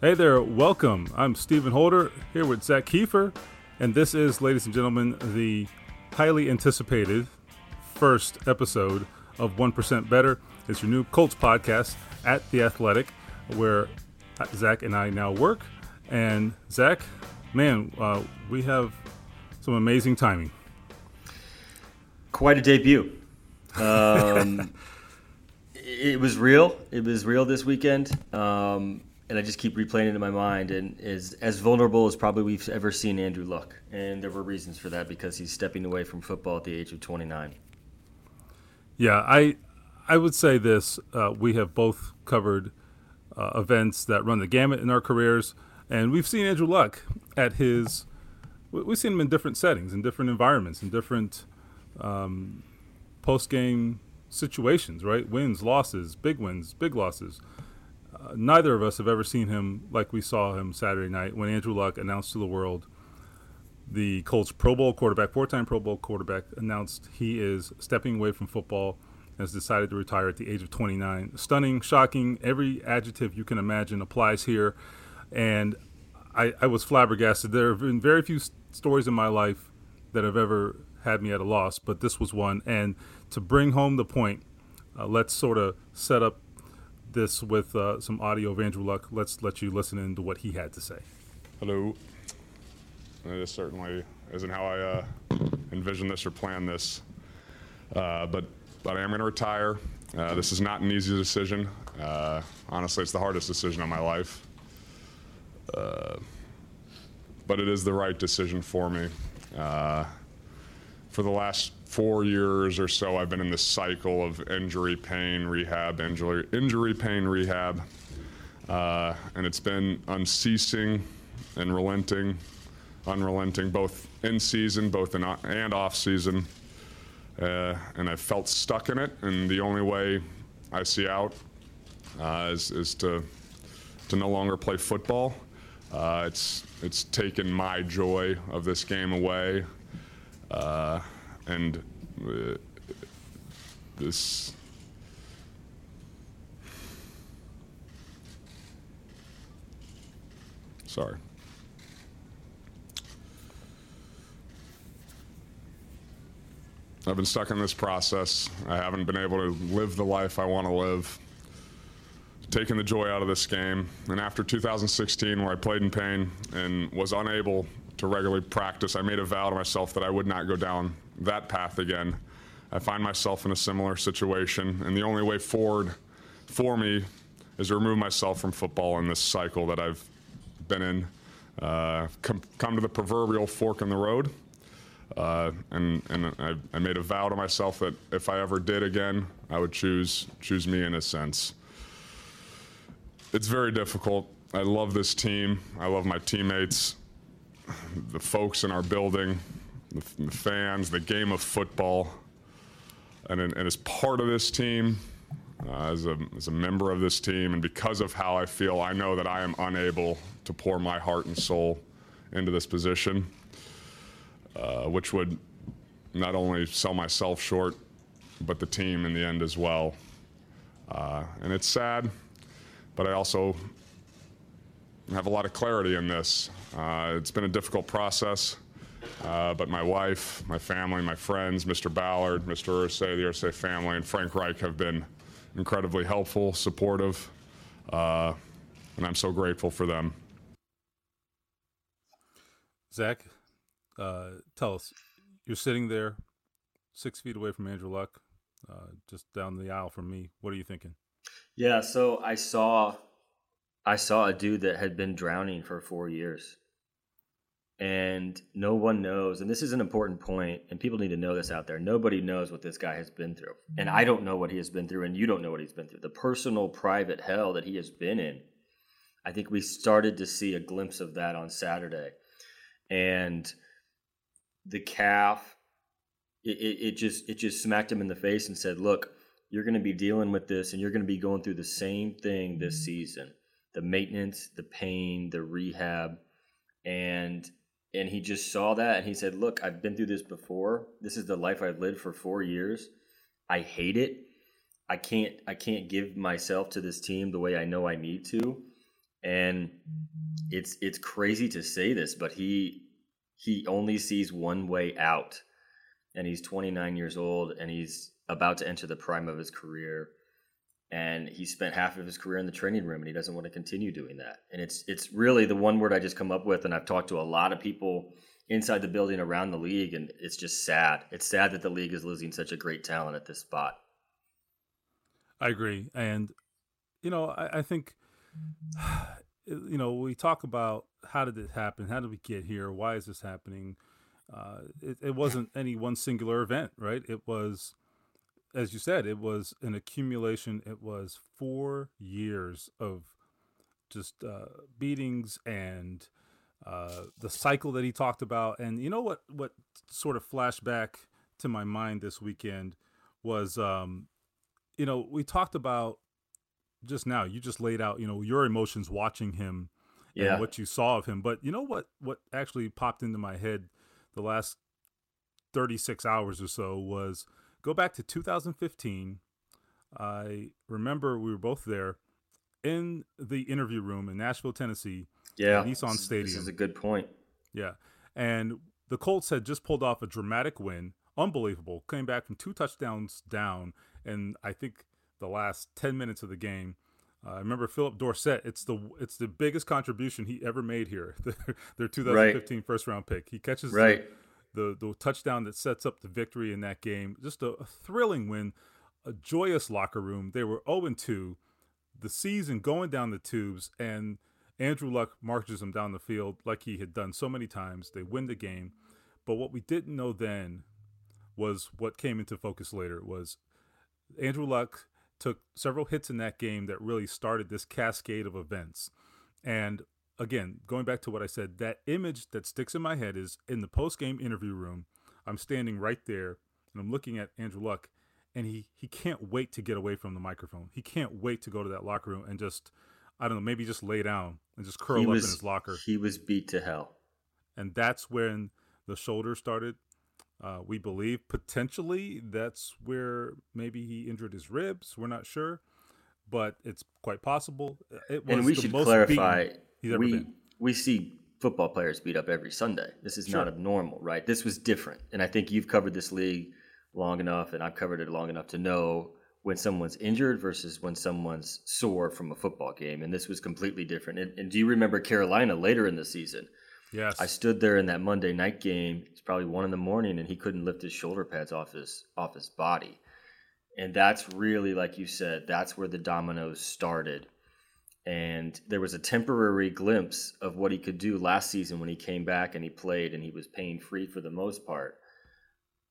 Hey there, welcome. I'm Stephen Holder here with Zak Keefer, and this is, ladies and gentlemen, the highly anticipated first episode of 1% Better. It's your new Colts podcast at The Athletic, where Zak and I now work. And Zak, man, uh, we have some amazing timing. Quite a debut. Um, it was real. It was real this weekend. Um, and I just keep replaying it in my mind. And is as vulnerable as probably we've ever seen Andrew look. And there were reasons for that because he's stepping away from football at the age of 29. Yeah, I I would say this: uh, we have both covered uh, events that run the gamut in our careers, and we've seen Andrew Luck at his. We've seen him in different settings, in different environments, in different um, post game situations. Right, wins, losses, big wins, big losses. Neither of us have ever seen him like we saw him Saturday night when Andrew Luck announced to the world the Colts Pro Bowl quarterback, four time Pro Bowl quarterback, announced he is stepping away from football and has decided to retire at the age of 29. Stunning, shocking, every adjective you can imagine applies here. And I, I was flabbergasted. There have been very few stories in my life that have ever had me at a loss, but this was one. And to bring home the point, uh, let's sort of set up this with uh, some audio of Andrew Luck. Let's let you listen into what he had to say. Hello. This certainly isn't how I uh, envisioned this or planned this, uh, but but I am going to retire. Uh, this is not an easy decision. Uh, honestly, it's the hardest decision of my life, uh, but it is the right decision for me. Uh, for the last four years or so, I've been in this cycle of injury, pain, rehab, injury, injury, pain, rehab, uh, and it's been unceasing and relenting, unrelenting, both in season, both in and off season. Uh, and I felt stuck in it, and the only way I see out uh, is, is to to no longer play football. Uh, it's it's taken my joy of this game away. And uh, this sorry I've been stuck in this process. I haven't been able to live the life I want to live. Taking the joy out of this game. And after 2016, where I played in pain and was unable to regularly practice, I made a vow to myself that I would not go down that path again. I find myself in a similar situation, and the only way forward for me is to remove myself from football in this cycle that I've been in. Uh, come, come to the proverbial fork in the road, uh, and and I, I, made a vow to myself that if I ever did again, I would choose choose me in a sense. It's very difficult. I love this team. I love my teammates, the folks in our building the, the fans, the game of football. And, and as part of this team, uh, as, a, as a member of this team, and because of how I feel, I know that I am unable to pour my heart and soul into this position, uh, which would not only sell myself short, but the team in the end as well. Uh, and it's sad, but I also have a lot of clarity in this. Uh, it's been a difficult process. Uh, but my wife, my family, my friends, Mr. Ballard, Mr. Irsay, the Irsay family, and Frank Reich have been incredibly helpful, supportive, uh, and I'm so grateful for them. Zak, uh, tell us, you're sitting there six feet away from Andrew Luck, uh, just down the aisle from me. What are you thinking? Yeah, so I saw, I saw a dude that had been drowning for four years and no one knows and this is an important point and people need to know this out there. Nobody knows what this guy has been through and i don't know what he has been through and you don't know what he's been through. The personal private hell that he has been in i think we started to see a glimpse of that on saturday. And the calf it, it, it just it just smacked him in the face and said look you're going to be dealing with this and you're going to be going through the same thing this mm-hmm. season. The maintenance the pain the rehab and and he just saw that and he said, "Look, I've been through this before. This is the life I've lived for 4 years. I hate it. I can't I can't give myself to this team the way I know I need to. And it's it's crazy to say this, but he he only sees one way out. And he's 29 years old and he's about to enter the prime of his career. And he spent half of his career in the training room and he doesn't want to continue doing that. And it's it's really the one word I just come up with and I've talked to a lot of people inside the building around the league and it's just sad. It's sad that the league is losing such a great talent at this spot. I agree. And you know, I, I think you know, we talk about how did this happen? How did we get here? Why is this happening? Uh, it, it wasn't any one singular event, right? It was, as you said, it was an accumulation. It was four years of just uh, beatings and uh, the cycle that he talked about. And you know what? What sort of flashed back to my mind this weekend was, um, you know, we talked about just now you just laid out you know your emotions watching him yeah. and what you saw of him but you know what what actually popped into my head the last 36 hours or so was go back to 2015 i remember we were both there in the interview room in nashville tennessee yeah nissan this, stadium this is a good point yeah and the colts had just pulled off a dramatic win unbelievable came back from two touchdowns down and i think the last 10 minutes of the game. Uh, I remember Phillip Dorsett. It's the it's the biggest contribution he ever made here. their 2015 right. first round pick. He catches right. the, the, the touchdown that sets up the victory in that game. Just a, a thrilling win, a joyous locker room. They were 0 2, the season going down the tubes, and Andrew Luck marches them down the field like he had done so many times. They win the game, but what we didn't know then was what came into focus later was Andrew Luck took several hits in that game that really started this cascade of events. And again, going back to what I said, that image that sticks in my head is in the post game interview room. I'm standing right there and I'm looking at Andrew Luck, and he he can't wait to get away from the microphone. He can't wait to go to that locker room and just I don't know, maybe just lay down and just curl up in his locker. He was beat to hell. And that's when the shoulder started uh, we believe potentially that's where maybe he injured his ribs. We're not sure, but it's quite possible. It was and we should clarify we, We see football players beat up every Sunday. This is sure. not abnormal, right? This was different. And I think you've covered this league long enough, and I've covered it long enough to know when someone's injured versus when someone's sore from a football game. And this was completely different. And, and do you remember Carolina later in the season? Yes. I stood there in that Monday night game. It's probably one in the morning, and he couldn't lift his shoulder pads off his off his body. And that's really, like you said, that's where the dominoes started. And there was a temporary glimpse of what he could do last season when he came back and he played and he was pain free for the most part.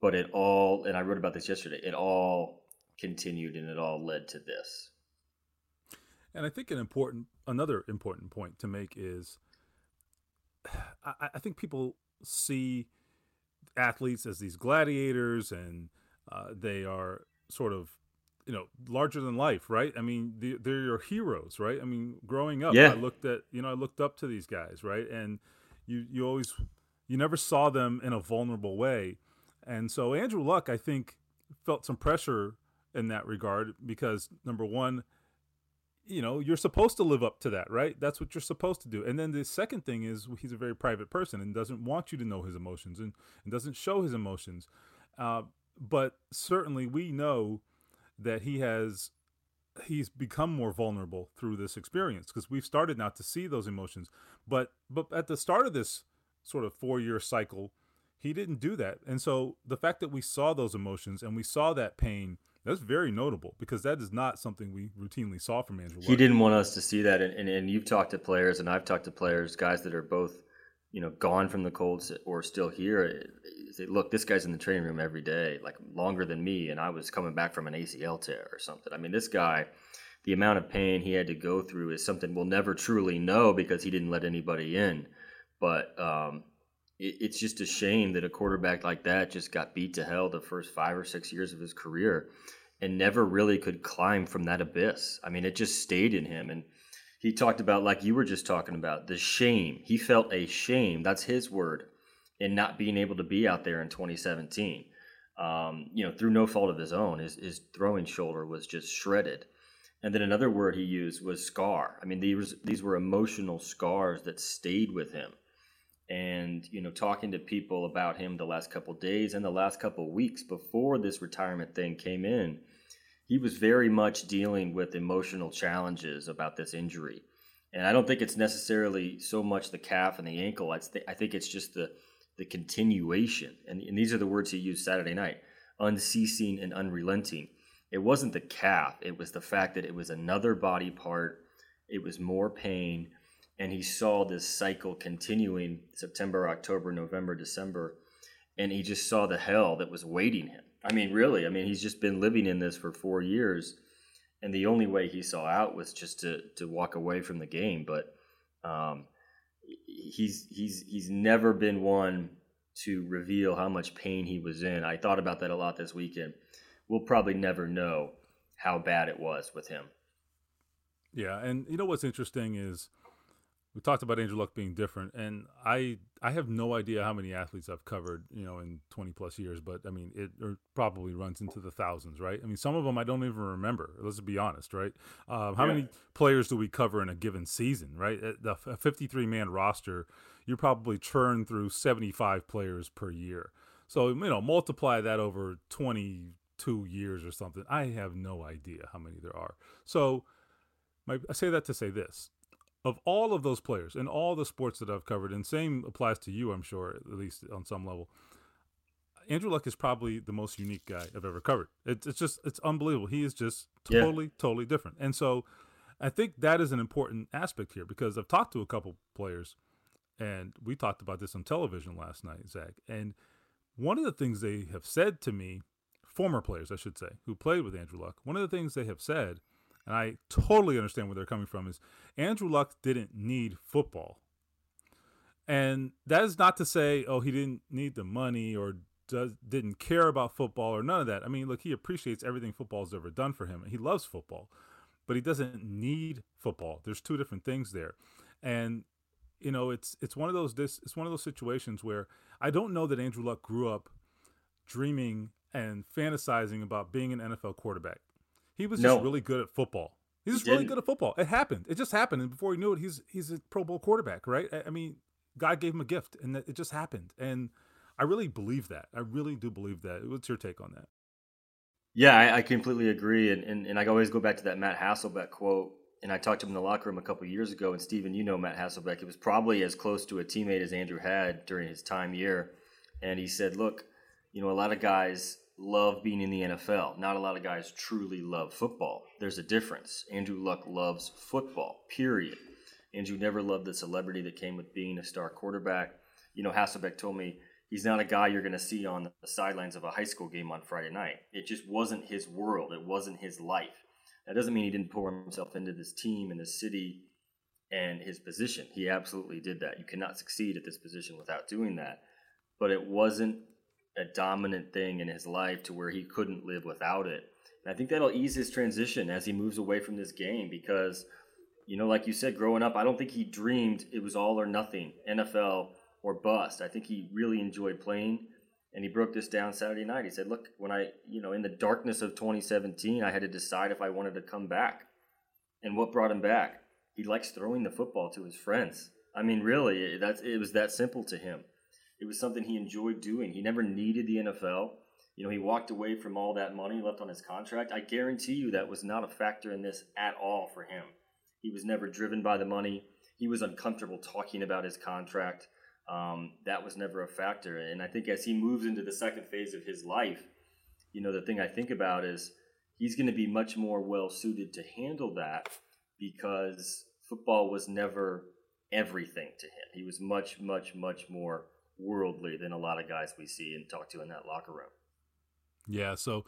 But it all, and I wrote about this yesterday, it all continued and it all led to this. And I think an important, another important point to make is I, I think people see athletes as these gladiators and uh, they are sort of you know larger than life right? I mean they're your heroes right? I mean growing up yeah. i looked at you know i looked up to these guys right? And you you always you never saw them in a vulnerable way. And so andrew luck i think felt some pressure in that regard because number one you know you're supposed to live up to that right? That's what you're supposed to do. And then the second thing is he's a very private person and doesn't want you to know his emotions and, and doesn't show his emotions. Uh, but certainly we know that he has he's become more vulnerable through this experience because we've started now to see those emotions. But but at the start of this sort of four year cycle he didn't do that. And so the fact that we saw those emotions and we saw that pain that's very notable because that is not something we routinely saw from Andrew. He didn't want us to see that, and, and, and you've talked to players, and I've talked to players, guys that are both, you know, gone from the Colts or still here. Say, look, this guy's in the training room every day, like longer than me, and I was coming back from an ACL tear or something. I mean, this guy, the amount of pain he had to go through is something we'll never truly know because he didn't let anybody in. But um, it, it's just a shame that a quarterback like that just got beat to hell the first five or six years of his career and never really could climb from that abyss. I mean, it just stayed in him. And he talked about, like you were just talking about, the shame. He felt a shame, that's his word, in not being able to be out there in 2017. Um, you know, through no fault of his own, his, his throwing shoulder was just shredded. And then another word he used was scar. I mean, these these were emotional scars that stayed with him. And you know, talking to people about him the last couple days and the last couple weeks before this retirement thing came in, he was very much dealing with emotional challenges about this injury. And I don't think it's necessarily so much the calf and the ankle. I, th- I think it's just the the continuation. And, and these are the words he used Saturday night: unceasing and unrelenting it wasn't the calf, it was the fact that it was another body part, it was more pain, and he saw this cycle continuing September, October, November, December, and he just saw the hell that was waiting him. I mean, really, I mean, he's just been living in this for four years, and the only way he saw out was just to to walk away from the game. But um, he's he's he's never been one to reveal how much pain he was in. I thought about that a lot this weekend we'll probably never know how bad it was with him. Yeah, and you know what's interesting is we talked about Andrew Luck being different, and I I have no idea how many athletes I've covered, you know, in 20 plus years, but I mean, it probably runs into the thousands, right? I mean, some of them I don't even remember. Let's be honest, right? Um, how yeah. many players do we cover in a given season, right? The 53 man roster, you probably churn through 75 players per year. So, you know, multiply that over 22 years or something. I have no idea how many there are. So my, I say that to say this. Of all of those players in all the sports that I've covered, and same applies to you, I'm sure, at least on some level, Andrew Luck is probably the most unique guy I've ever covered. It's, it's just, it's unbelievable. He is just totally, yeah. totally different. And so I think that is an important aspect here because I've talked to a couple players and we talked about this on television last night, Zak. And one of the things they have said to me former players, I should say, who played with Andrew Luck, one of the things they have said, and I totally understand where they're coming from, is Andrew Luck didn't need football. And that is not to say, oh, he didn't need the money or does, didn't care about football or none of that. I mean, look, he appreciates everything football's ever done for him. He loves football, but he doesn't need football. There's two different things there. And you know, it's it's one of those this it's one of those situations where I don't know that Andrew Luck grew up dreaming and fantasizing about being an NFL quarterback. He was just really good at football. He's just he really good at football. It happened. It just happened, and before he knew it, he's he's a Pro Bowl quarterback, right? I mean, God gave him a gift, and it just happened. And I really believe that. I really do believe that. What's your take on that? Yeah, I, I completely agree, and, and and I always go back to that Matt Hasselbeck quote. And I talked to him in the locker room a couple years ago. And Stephen, you know Matt Hasselbeck. It was probably as close to a teammate as Andrew had during his time here. And he said, "Look, you know, a lot of guys love being in the NFL. Not a lot of guys truly love football. There's a difference. Andrew Luck loves football, period. Andrew never loved the celebrity that came with being a star quarterback. You know, Hasselbeck told me he's not a guy you're going to see on the sidelines of a high school game on Friday night. It just wasn't his world, it wasn't his life. That doesn't mean he didn't pour himself into this team and this city and his position. He absolutely did that. You cannot succeed at this position without doing that. But it wasn't a dominant thing in his life to where he couldn't live without it. And I think that'll ease his transition as he moves away from this game because, you know, like you said, growing up, I don't think he dreamed it was all or nothing, NFL or bust. I think he really enjoyed playing. And he broke this down Saturday night. He said, Look, when I, you know, in the darkness of 2017, I had to decide if I wanted to come back. And what brought him back? He likes throwing the football to his friends. I mean, really, that's it was that simple to him. It was something he enjoyed doing. He never needed the NFL. You know, he walked away from all that money left on his contract. I guarantee you that was not a factor in this at all for him. He was never driven by the money. He was uncomfortable talking about his contract. Um, that was never a factor. And I think as he moves into the second phase of his life, you know, the thing I think about is he's going to be much more well suited to handle that because football was never everything to him. He was much, much, much more worldly than a lot of guys we see and talk to in that locker room. Yeah. So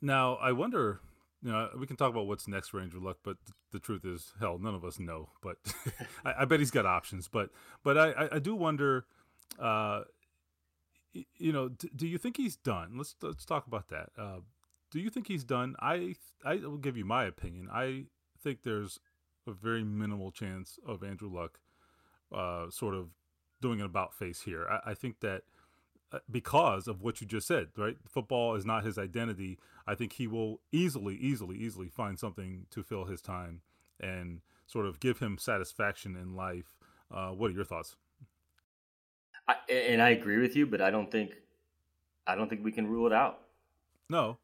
now I wonder. You know, we can talk about what's next for Andrew Luck, but the truth is, hell, none of us know. But I, I, bet he's got options. But but I, I do wonder. Uh, you know, d- do you think he's done? Let's let's talk about that. Uh, do you think he's done? I I will give you my opinion. I think there's a very minimal chance of Andrew Luck uh, sort of doing an about face here. I, I think that uh, because of what you just said, right? Football is not his identity. I think he will easily, easily, easily find something to fill his time and sort of give him satisfaction in life. Uh, what are your thoughts? I, and I agree with you, but I don't think I don't think we can rule it out. No,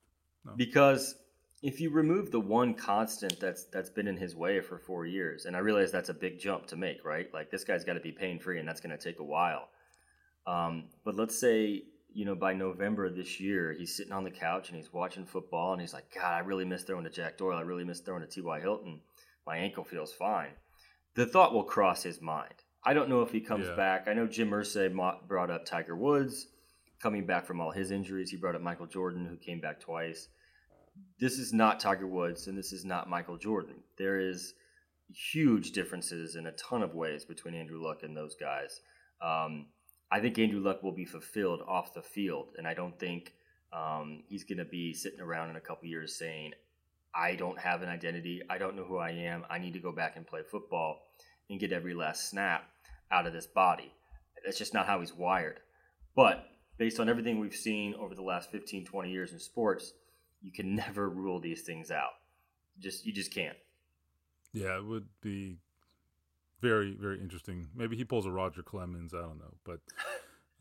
no. because if you remove the one constant that's that's been in his way for four years, and I realize that's a big jump to make, right? Like this guy's got to be pain free, and that's going to take a while. Um, but let's say you know by November this year, he's sitting on the couch and he's watching football, and he's like, God, I really miss throwing to Jack Doyle. I really miss throwing to T.Y. Hilton. My ankle feels fine. The thought will cross his mind. I don't know if he comes yeah. back. I know Jim Irsay brought up Tiger Woods coming back from all his injuries. He brought up Michael Jordan, who came back twice. This is not Tiger Woods, and this is not Michael Jordan. There is huge differences in a ton of ways between Andrew Luck and those guys. Um, I think Andrew Luck will be fulfilled off the field, and I don't think um, he's going to be sitting around in a couple years saying, "I don't have an identity. I don't know who I am. I need to go back and play football and get every last snap out of this body." That's just not how he's wired. But based on everything we've seen over the last 15, 20 years in sports, you can never rule these things out. Just you just can't. Yeah, it would be very very interesting. Maybe he pulls a Roger Clemens. I don't know, but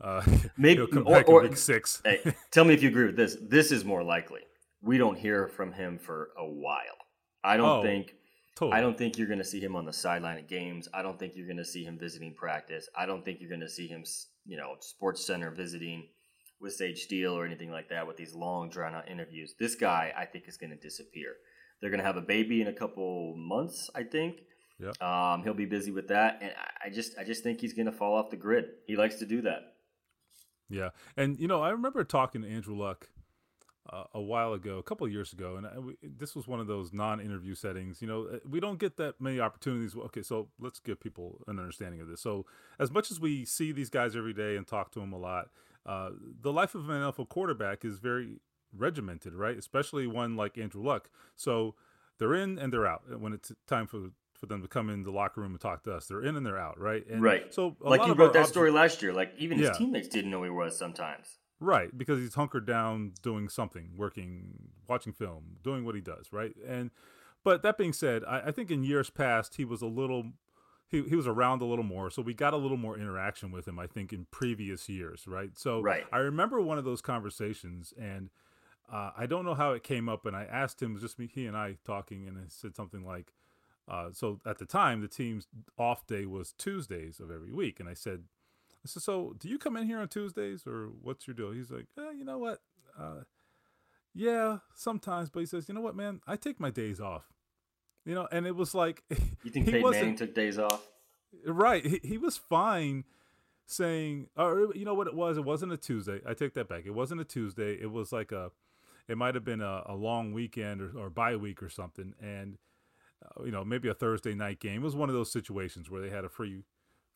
uh, maybe he'll come back or, in week six. hey, tell me if you agree with this. This is more likely. We don't hear from him for a while. I don't oh, think. Totally. I don't think you're going to see him on the sideline at games. I don't think you're going to see him visiting practice. I don't think you're going to see him, you know, Sports Center visiting with Sage Steele or anything like that with these long drawn out interviews. This guy, I think, is going to disappear. They're going to have a baby in a couple months, I think. Yeah. Um, he'll be busy with that, and I just I just think he's going to fall off the grid. He likes to do that. Yeah, and you know I remember talking to Andrew Luck uh, a while ago, a couple of years ago, and I, we, this was one of those non-interview settings. You know, uh, we don't get that many opportunities. Okay, so let's give people an understanding of this. So, as much as we see these guys every day and talk to them a lot, uh, the life of an NFL quarterback is very regimented, right? Especially one like Andrew Luck. So they're in and they're out when it's time for for them to come in the locker room and talk to us. They're in and they're out, right? And right. So like you wrote that story last year. Like even his yeah. teammates didn't know he was sometimes. Right, because he's hunkered down doing something, working, watching film, doing what he does, right? And but that being said, I, I think in years past he was a little he, he was around a little more so we got a little more interaction with him i think in previous years right so right. i remember one of those conversations and uh, i don't know how it came up and i asked him just me he and i talking and i said something like uh, so at the time the team's off day was tuesdays of every week and i said I said, so do you come in here on Tuesdays or what's your deal? He's like, eh, you know what? Uh, yeah, sometimes. But he says, you know what, man? I take my days off. You know, and it was like you think Peyton Manning took days off? Right. He, he was fine saying, or you know what it was? It wasn't a Tuesday. I take that back. It wasn't a Tuesday. It was like a, it might have been a, a long weekend or, or bye week or something, and uh, you know maybe a Thursday night game. It was one of those situations where they had a free,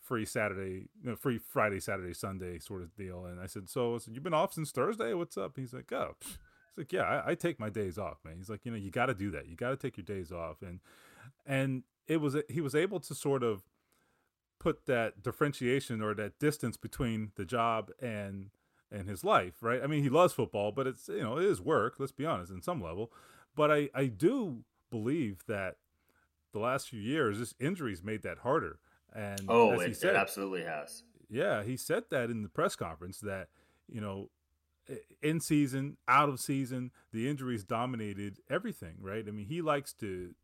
free Saturday, you know, free Friday, Saturday, Sunday sort of deal. And I said, so I said, you've been off since Thursday. What's up? He's like, oh. Psh He's like, yeah, I, I take my days off, man. He's like, you know, you got to do that. You got to take your days off, and and it was he was able to sort of put that differentiation or that distance between the job and and his life, right? I mean, he loves football, but it's you know it is work. Let's be honest, in some level. But I I do believe that the last few years, this injuries made that harder. And oh, it, said, it absolutely has. Yeah, he said that in the press conference that you know in season, out of season, the injuries dominated everything, right? I mean, he likes to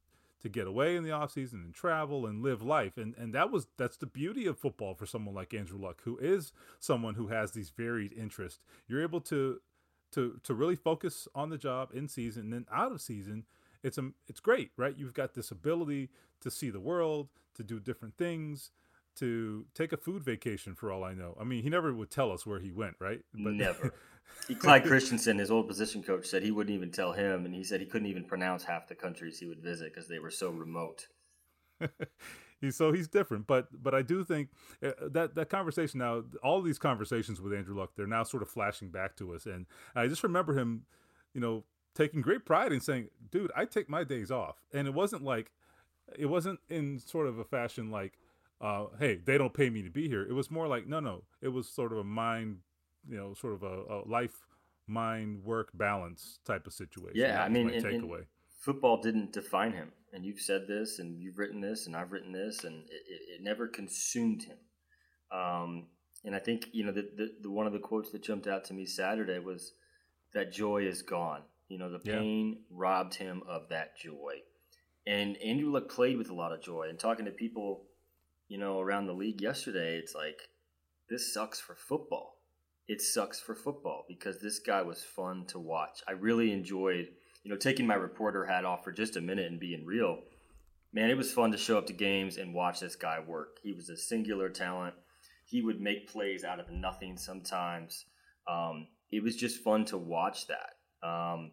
to get away in the off season and travel and live life. And and that was that's the beauty of football for someone like Andrew Luck, who is someone who has these varied interests. You're able to to to really focus on the job in season and then out of season. It's a, it's great, right? You've got this ability to see the world, to do different things, to take a food vacation for all I know. I mean, he never would tell us where he went, right? But, never. Clyde Christensen, his old position coach, said he wouldn't even tell him, and he said he couldn't even pronounce half the countries he would visit because they were so remote. he's so he's different, but but I do think uh, that that conversation now, all these conversations with Andrew Luck, they're now sort of flashing back to us, and I just remember him, you know, taking great pride in saying, "Dude, I take my days off," and it wasn't like, it wasn't in sort of a fashion like, uh, "Hey, they don't pay me to be here." It was more like, no, no, it was sort of a mind you know, sort of a, a life, mind, work balance type of situation. Yeah, I mean, my and- and takeaway. football didn't define him. And you've said this, and you've written this, and I've written this, and it, it, it never consumed him. Um, and I think you know the, the, the one of the quotes that jumped out to me Saturday was that joy is gone. You know, the Yeah. pain robbed him of that joy. And Andrew Luck played with a lot of joy. And talking to people, you know, around the league yesterday, it's like this sucks for football. It sucks for football because this guy was fun to watch. I really enjoyed, you know, taking my reporter hat off for just a minute and being real. Man, it was fun to show up to games and watch this guy work. He was a singular talent. He would make plays out of nothing sometimes. Um, it was just fun to watch that. Um,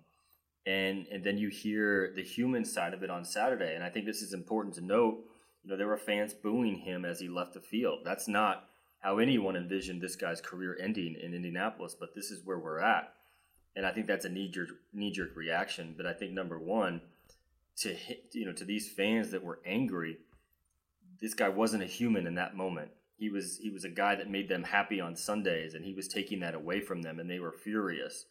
and and then you hear the human side of it on Saturday. And I think this is important to note. You know, there were fans booing him as he left the field. That's not how anyone envisioned this guy's career ending in Indianapolis, but this is where we're at. And I think that's a knee jerk knee jerk reaction. But I think number one, to hit, you know to these fans that were angry, this guy wasn't a human in that moment. He was he was a guy that made them happy on Sundays, and he was taking that away from them, and they were furious.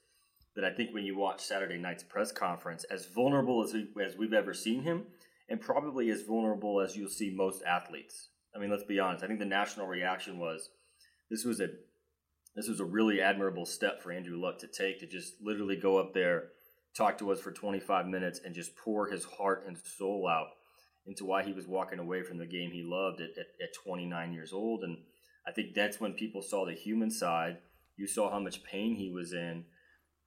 But I think when you watch Saturday night's press conference, as vulnerable as we, as we've ever seen him, and probably as vulnerable as you'll see most athletes. I mean, let's be honest. I think the national reaction was this was a this was a really admirable step for Andrew Luck to take to just literally go up there, talk to us for 25 minutes, and just pour his heart and soul out into why he was walking away from the game he loved at, at, at 29 years old. And I think that's when people saw the human side. You saw how much pain he was in.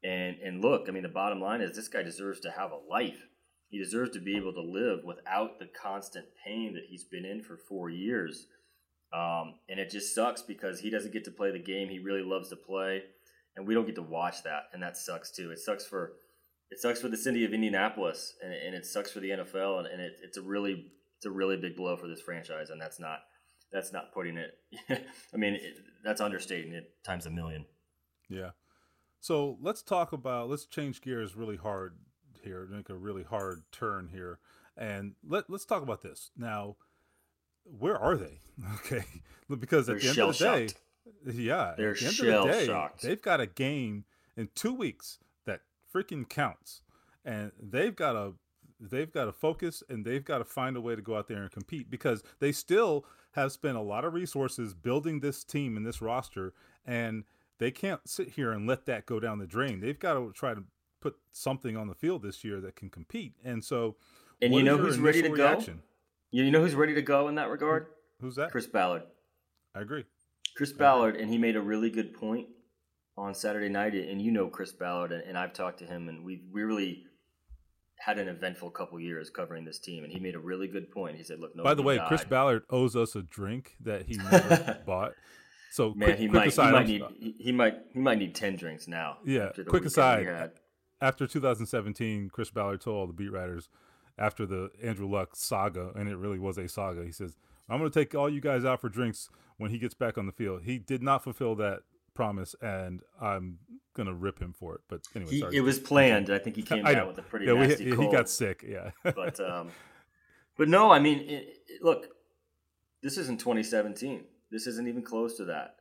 And, and look, I mean, the bottom line is this guy deserves to have a life. He deserves to be able to live without the constant pain that he's been in for four years. Um, and it just sucks because he doesn't get to play the game he really loves to play, and we don't get to watch that, and that sucks too. It sucks for it sucks for the city of Indianapolis, and, and it sucks for the NFL, and, and it, it's a really it's a really big blow for this franchise, and that's not that's not putting it. I mean, it, that's understating it times a million. Yeah. So let's talk about let's change gears really hard here, make a really hard turn here, and let let's talk about this now. Where are they? Okay, because at They're the end of the day, yeah, They're at the end of the day, shell-shocked. they've got a game in two weeks that freaking counts, and they've got a they've got to focus and they've got to find a way to go out there and compete because they still have spent a lot of resources building this team and this roster, and they can't sit here and let that go down the drain. They've got to try to put something on the field this year that can compete, and so. And you know who's ready to initial go? You know who's ready to go in that regard? Who's that? Chris Ballard. I agree. Chris Ballard, and he made a really good point on Saturday night. And you know Chris Ballard, and, I've talked to him, and we we really had an eventful couple years covering this team. And he made a really good point. He said, "Look, By the way, Chris. Ballard owes us a drink that he never bought. So man, quick, he quick might aside, he might need he, he might he might need ten drinks now. Yeah, quick aside. After 2017, Chris Ballard told all the beat writers after the Andrew Luck saga, and it really was a saga. He says, "I'm going to take all you guys out for drinks when he gets back on the field." He did not fulfill that promise, and I'm going to rip him for it. But anyway, He, sorry. it was planned. I think he came know. with a pretty yeah, we, nasty he got sick. Yeah, but um, but no, I mean, it, it- look, this isn't 2017. This isn't even close to that.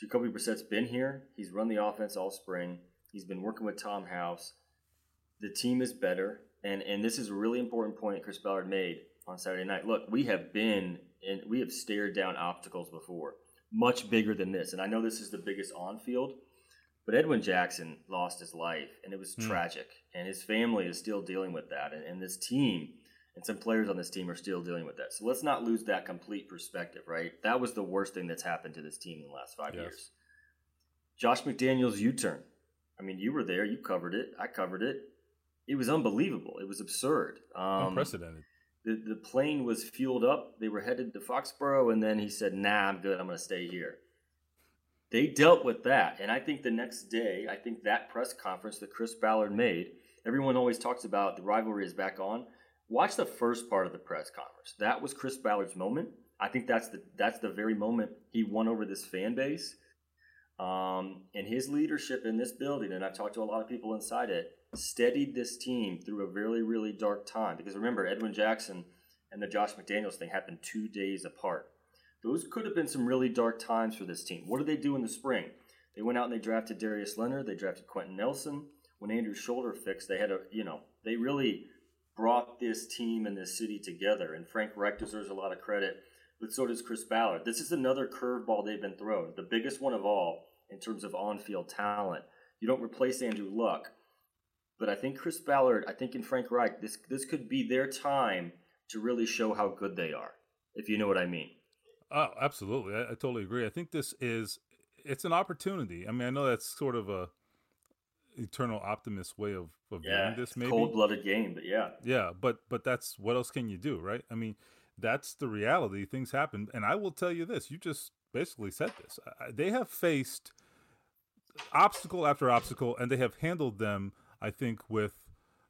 Jacoby Brissett's been here. He's run the offense all spring. He's been working with Tom House. The team is better, and and this is a really important point Chris Ballard made on Saturday night. Look, we have been and we have stared down obstacles before, much bigger than this. And I know this is the biggest on field, but Edwin Jackson lost his life, and it was Hmm. tragic. And his family is still dealing with that, and, and this team and some players on this team are still dealing with that. So let's not lose that complete perspective, right? That was the worst thing that's happened to this team in the last five Yes. years. Josh McDaniels' U turn. I mean, you were there, you covered it, I covered it. It was unbelievable. It was absurd. Um, unprecedented. the, the plane was fueled up. They were headed to Foxborough, and then he said, "Nah, I'm good. I'm going to stay here." They dealt with that, and I think the next day, I think that press conference that Chris Ballard made, everyone always talks about the rivalry is back on. Watch the first part of the press conference. That was Chris Ballard's moment. I think that's the that's the very moment he won over this fan base. Um, and his leadership in this building, and I've talked to a lot of people inside it, steadied this team through a really, really dark time. Because remember, Edwin Jackson and the Josh McDaniels thing happened two days apart. Those could have been some really dark times for this team. What did they do in the spring? They went out and they drafted Darius Leonard. They drafted Quenton Nelson. When Andrew's shoulder fixed, they had a you know they really brought this team and this city together. And Frank Reich deserves a lot of credit, but so does Chris Ballard. This is another curveball they've been thrown, the biggest one of all in terms of on-field talent. You don't replace Andrew Luck, but I think Chris Ballard, I think in Frank Reich, this this could be their time to really show how good they are, if you know what I mean. Oh, absolutely. I, I totally agree. I think this is it's an opportunity. I mean, I know that's sort of a eternal optimist way of, of yeah, viewing this maybe cold blooded game, but yeah. Yeah, but but that's what else can you do, right? I mean, that's the reality. Things happen, and I will tell you this: you just basically said this. They have faced obstacle after obstacle, and they have handled them. I think with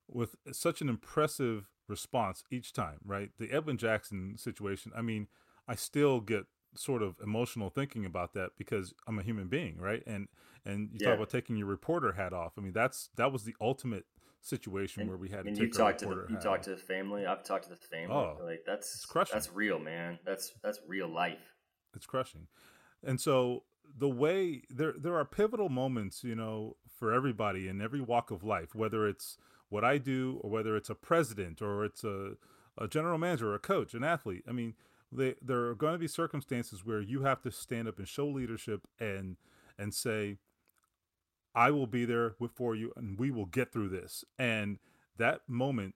with such an impressive response each time. Right, the Edwin Jackson situation. I mean, I still get sort of emotional thinking about that because I'm a human being, right? And and you yeah. talk about taking your reporter hat off. I mean, that's that was the ultimate situation and, where we had to and take you talked to the, you talked to the family. I've talked to the family. Oh, like that's crushing. That's real, man. That's that's real life. It's crushing. And so the way there there are pivotal moments, you know, for everybody in every walk of life, whether it's what I do or whether it's a president or it's a a general manager, or a coach, an athlete. I mean, they, there are going to be circumstances where you have to stand up and show leadership and and say, I will be there for you, and we will get through this. And that moment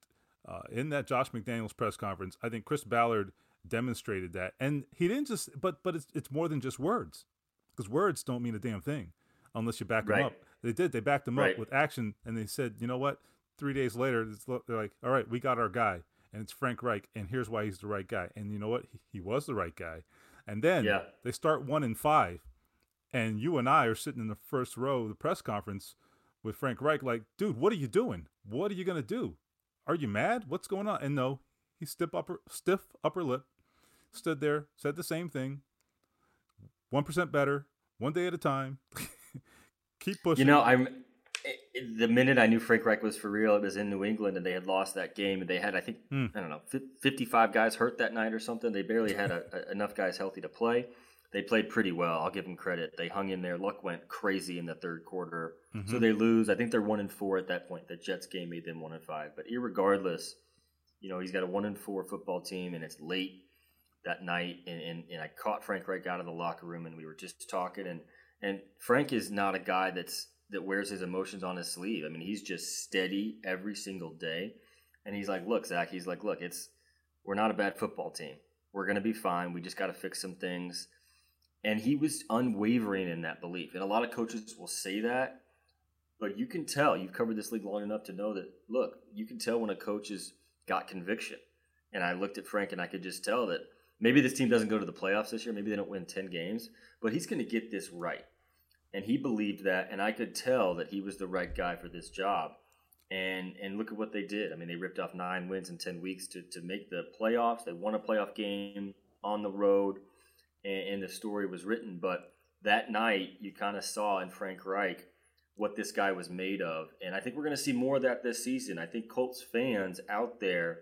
uh, in that Josh McDaniels press conference, I think Chris Ballard demonstrated that, and he didn't just, but but it's it's more than just words, because words don't mean a damn thing unless you back them up. They did. They backed them right. up with action, and they said, you know what? Three days later, they're like, all right, we got our guy and it's Frank Reich, and here's why he's the right guy. And you know what? He, he was the right guy. And then yeah. they start one and five, and you and I are sitting in the first row of the press conference with Frank Reich, like, dude, what are you doing? What are you gonna do? Are you mad? What's going on? And no, he stiff upper stiff upper lip, stood there, said the same thing. One percent better, one day at a time. Keep pushing. You know, I'm the minute I knew Frank Reich was for real, it was in New England, and they had lost that game, and they had I think hmm. I don't know fifty-five guys hurt that night or something. They barely had a, a, enough guys healthy to play. They played pretty well. I'll give them credit. They hung in there. Luck went crazy in the third quarter, mm-hmm. so they lose. I think they're one and four at that point. The Jets game made them one and five. But regardless, you know he's got a one and four football team, and it's late that night. And, and, and I caught Frank Reich out of the locker room, and we were just talking. And and Frank is not a guy that's that wears his emotions on his sleeve. I mean, he's just steady every single day. And he's like, look, Zak, he's like, look, it's we're not a bad football team. We're gonna be fine. We just gotta fix some things. And he was unwavering in that belief. And a lot of coaches will say that, but you can tell, you've covered this league long enough to know that, look, you can tell when a coach has got conviction. And I looked at Frank and I could just tell that maybe this team doesn't go to the playoffs this year. Maybe they don't win 10 games, but he's going to get this right and he believed that, and I could tell that he was the right guy for this job. And and look at what they did. I mean, they ripped off nine wins in ten weeks to to make the playoffs. They won a playoff game on the road, and, and the story was written. But that night, you kind of saw in Frank Reich what this guy was made of, and I think we're going to see more of that this season. I think Colts fans out there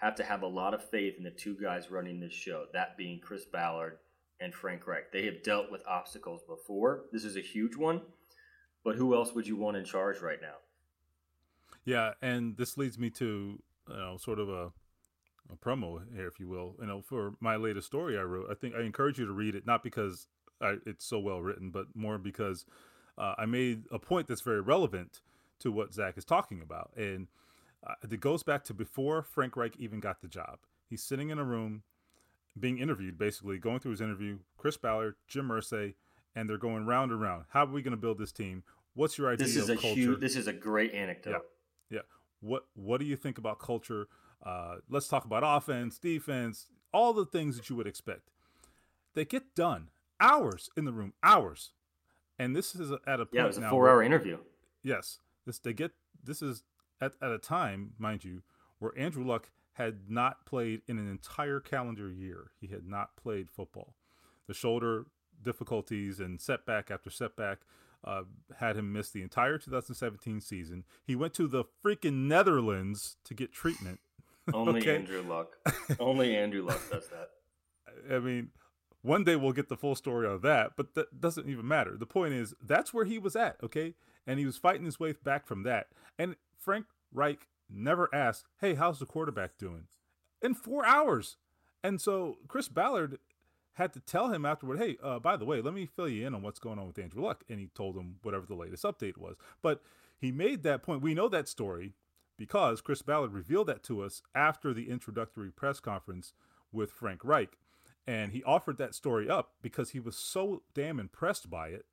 have to have a lot of faith in the two guys running this show. That being Chris Ballard and Frank Reich. They have dealt with obstacles before. This is a huge one, but who else would you want in charge right now? Yeah, and this leads me to you know sort of a a promo here, if you will. You know, for my latest story I wrote, I think I encourage you to read it, not because I, it's so well written, but more because uh, I made a point that's very relevant to what Zak is talking about, and uh, it goes back to before Frank Reich even got the job. He's sitting in a room being interviewed, basically going through his interview. Chris Ballard, Jim Irsay, and they're going round and round. How are we going to build this team? What's your idea this is of a culture? Huge, this is a great anecdote. Yeah, yeah. What What do you think about culture? Uh, let's talk about offense, defense, all the things that you would expect. They get done hours in the room, hours, and this is at a point yeah, it was a four-hour interview. Yes, this they get. This is at at a time, mind you, where Andrew Luck had not played in an entire calendar year. He had not played football. The shoulder difficulties and setback after setback uh, had him miss the entire 2017 season. He went to the freaking Netherlands to get treatment. Only okay? Andrew Luck. Only Andrew Luck does that. I mean, one day we'll get the full story of that, but that doesn't even matter. The point is that's where he was at, okay? And he was fighting his way back from that. And Frank Reich never asked, "Hey, how's the quarterback doing?" In 4 hours. And so Chris Ballard had to tell him afterward, "Hey, uh, by the way, let me fill you in on what's going on with Andrew Luck." And he told him whatever the latest update was. But he made that point. We know that story because Chris Ballard revealed that to us after the introductory press conference with Frank Reich. And he offered that story up because he was so damn impressed by it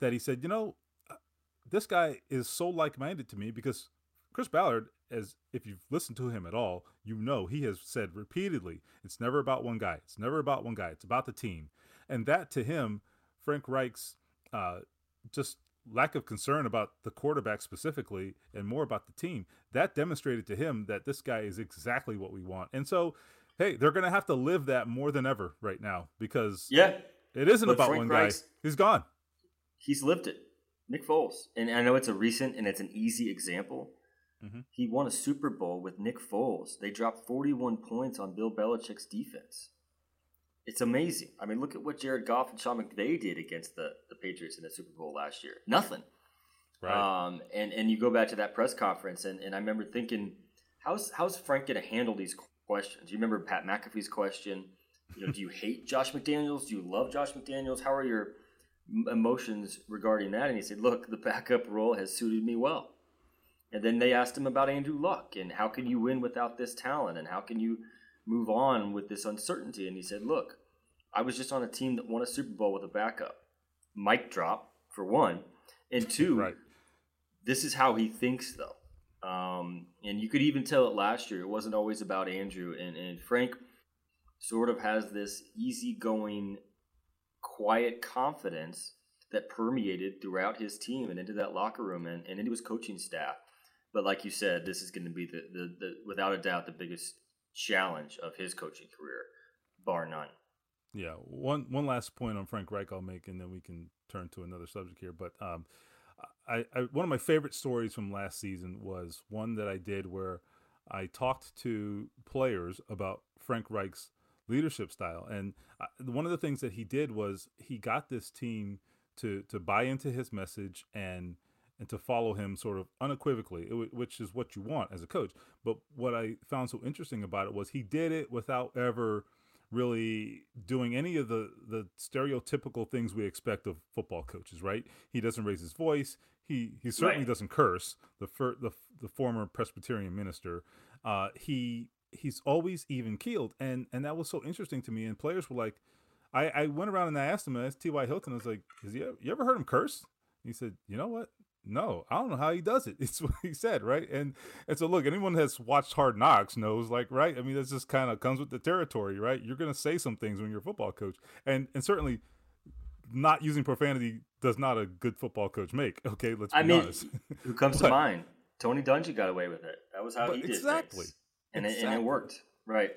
that he said, you know, uh, this guy is so like minded to me because Chris Ballard, as if you've listened to him at all, you know he has said repeatedly, it's never about one guy. It's never about one guy. It's about the team. And that to him, Frank Reich's uh, just lack of concern about the quarterback specifically and more about the team, that demonstrated to him that this guy is exactly what we want. And so, hey, they're going to have to live that more than ever right now because yeah, it isn't about Frank one guy. He's gone. He's lived it. Nick Foles. And I know it's a recent and it's an easy example. Mm-hmm. He won a Super Bowl with Nick Foles. They dropped 41 points on Bill Belichick's defense it's amazing. I mean, look at what Jared Goff and Sean McVay did against the, the Patriots in the Super Bowl last year. Nothing. Right. Um, and, and you go back to that press conference, and, and I remember thinking, how's, how's Frank going to handle these questions? You remember Pat McAfee's question? You know, do you hate Josh McDaniels? Do you love Josh McDaniels? How are your emotions regarding that? And he said, look, the backup role has suited me well. And then they asked him about Andrew Luck and how can you win without this talent and how can you – move on with this uncertainty. And he said, Look, I was just on a team that won a Super Bowl with a backup. Mic drop, for one. And two, right. this is how he thinks, though. Um, and you could even tell it last year. It wasn't always about Andrew. And, and Frank sort of has this easygoing, quiet confidence that permeated throughout his team and into that locker room and, and into his coaching staff. But like you said, this is going to be the, the, the without a doubt the biggest challenge of his coaching career, bar none. Yeah, one one last point on Frank Reich I'll make, and then we can turn to another subject here. But um, I, I one of my favorite stories from last season was one that I did where I talked to players about Frank Reich's leadership style, and uh, one of the things that he did was he got this team to to buy into his message and and to follow him sort of unequivocally, which is what you want as a coach. But what I found so interesting about it was he did it without ever really doing any of the the stereotypical things we expect of football coaches, right? He doesn't raise his voice. He he certainly right. doesn't curse. The fir- the the former Presbyterian minister. Uh, he he's always even keeled, and and that was so interesting to me. And players were like, I I went around and I asked him, I asked T. Y. Hilton, I was like, "Is he you ever heard him curse?" He said, "You know what? No, I don't know how he does it. It's what he said, right? And and so look, anyone that's watched Hard Knocks knows, like, right? I mean, this just kind of comes with the territory, right? You're gonna say some things when you're a football coach, and and certainly not using profanity does not a good football coach make. Okay, let's be I mean, honest. who comes but, to mind? Tony Dungy got away with it. That was how he did exactly, things. and exactly. it, and it worked, right?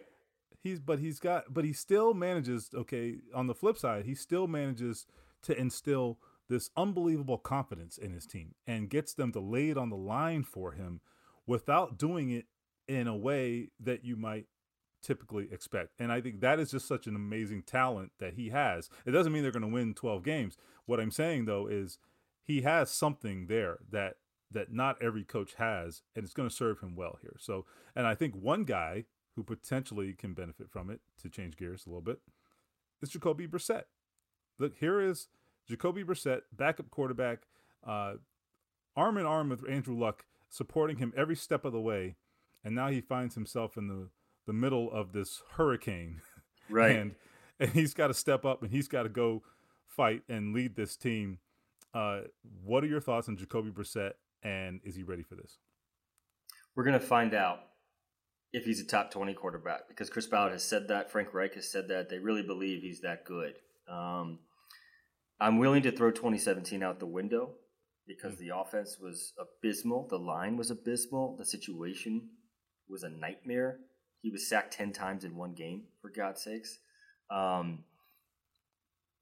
He's but he's got but he still manages. Okay, on the flip side, he still manages to instill this unbelievable confidence in his team and gets them to lay it on the line for him without doing it in a way that you might typically expect. And I think that is just such an amazing talent that he has. It doesn't mean they're going to win 12 games. What I'm saying though is he has something there that that not every coach has and it's going to serve him well here. So, and I think one guy who potentially can benefit from it to change gears a little bit is Jacoby Brissett. Look, here is Jacoby Brissett, backup quarterback, uh, arm in arm with Andrew Luck, supporting him every step of the way. And now he finds himself in the, the middle of this hurricane. Right. and, and he's got to step up and he's got to go fight and lead this team. Uh, what are your thoughts on Jacoby Brissett and is he ready for this? We're going to find out if he's a top 20 quarterback because Chris Ballard has said that. Frank Reich has said that. They really believe he's that good. Um, I'm willing to throw 2017 out the window because mm. the offense was abysmal. The line was abysmal. The situation was a nightmare. He was sacked 10 times in one game, for God's sakes. Um,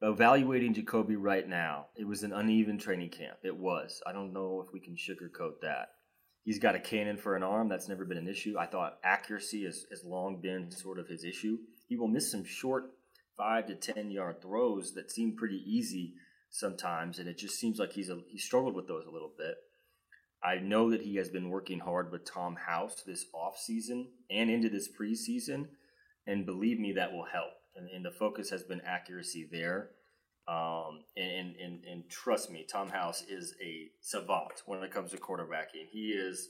evaluating Jacoby right now, it was an uneven training camp. It was. I don't know if we can sugarcoat that. He's got a cannon for an arm. That's never been an issue. I thought accuracy has, has long been sort of his issue. He will miss some short five to ten yard throws that seem pretty easy sometimes, and it just seems like he's a, he struggled with those a little bit. I know that he has been working hard with Tom House this off season and into this preseason, and believe me, that will help. And, and the focus has been accuracy there. Um, and, and, and trust me, Tom House is a savant when it comes to quarterbacking. He is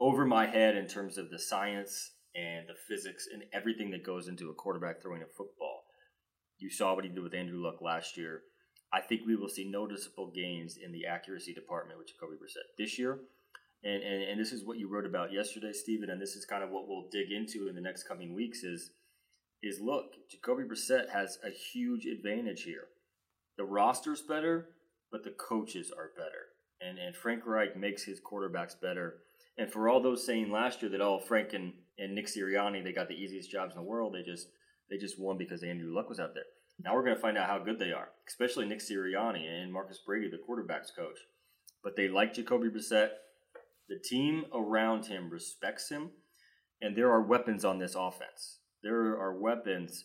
over my head in terms of the science and the physics and everything that goes into a quarterback throwing a football. You saw what he did with Andrew Luck last year. I think we will see noticeable gains in the accuracy department with Jacoby Brissett this year. And, and, and this is what you wrote about yesterday, Stephen, and this is kind of what we'll dig into in the next coming weeks is, is look, Jacoby Brissett has a huge advantage here. The roster's better, but the coaches are better. And, and Frank Reich makes his quarterbacks better. And for all those saying last year that, oh, Frank and, and Nick Sirianni, they got the easiest jobs in the world, they just they just won because Andrew Luck was out there. Now we're going to find out how good they are, especially Nick Sirianni and Marcus Brady, the quarterbacks coach. But they like Jacoby Brissett. The team around him respects him, and there are weapons on this offense. There are weapons,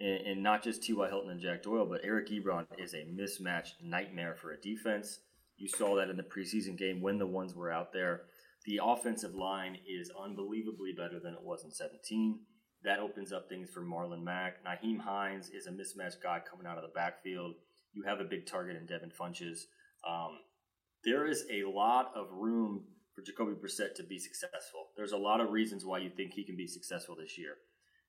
and not just T.Y. Hilton and Jack Doyle, but Eric Ebron is a mismatched nightmare for a defense. You saw that in the preseason game when the ones were out there. The offensive line is unbelievably better than it was in 17. That opens up things for Marlon Mack. Nyheim Hines is a mismatched guy coming out of the backfield. You have a big target in Devin Funchess. Um, there is a lot of room for Jacoby Brissett to be successful. There's a lot of reasons why you think he can be successful this year.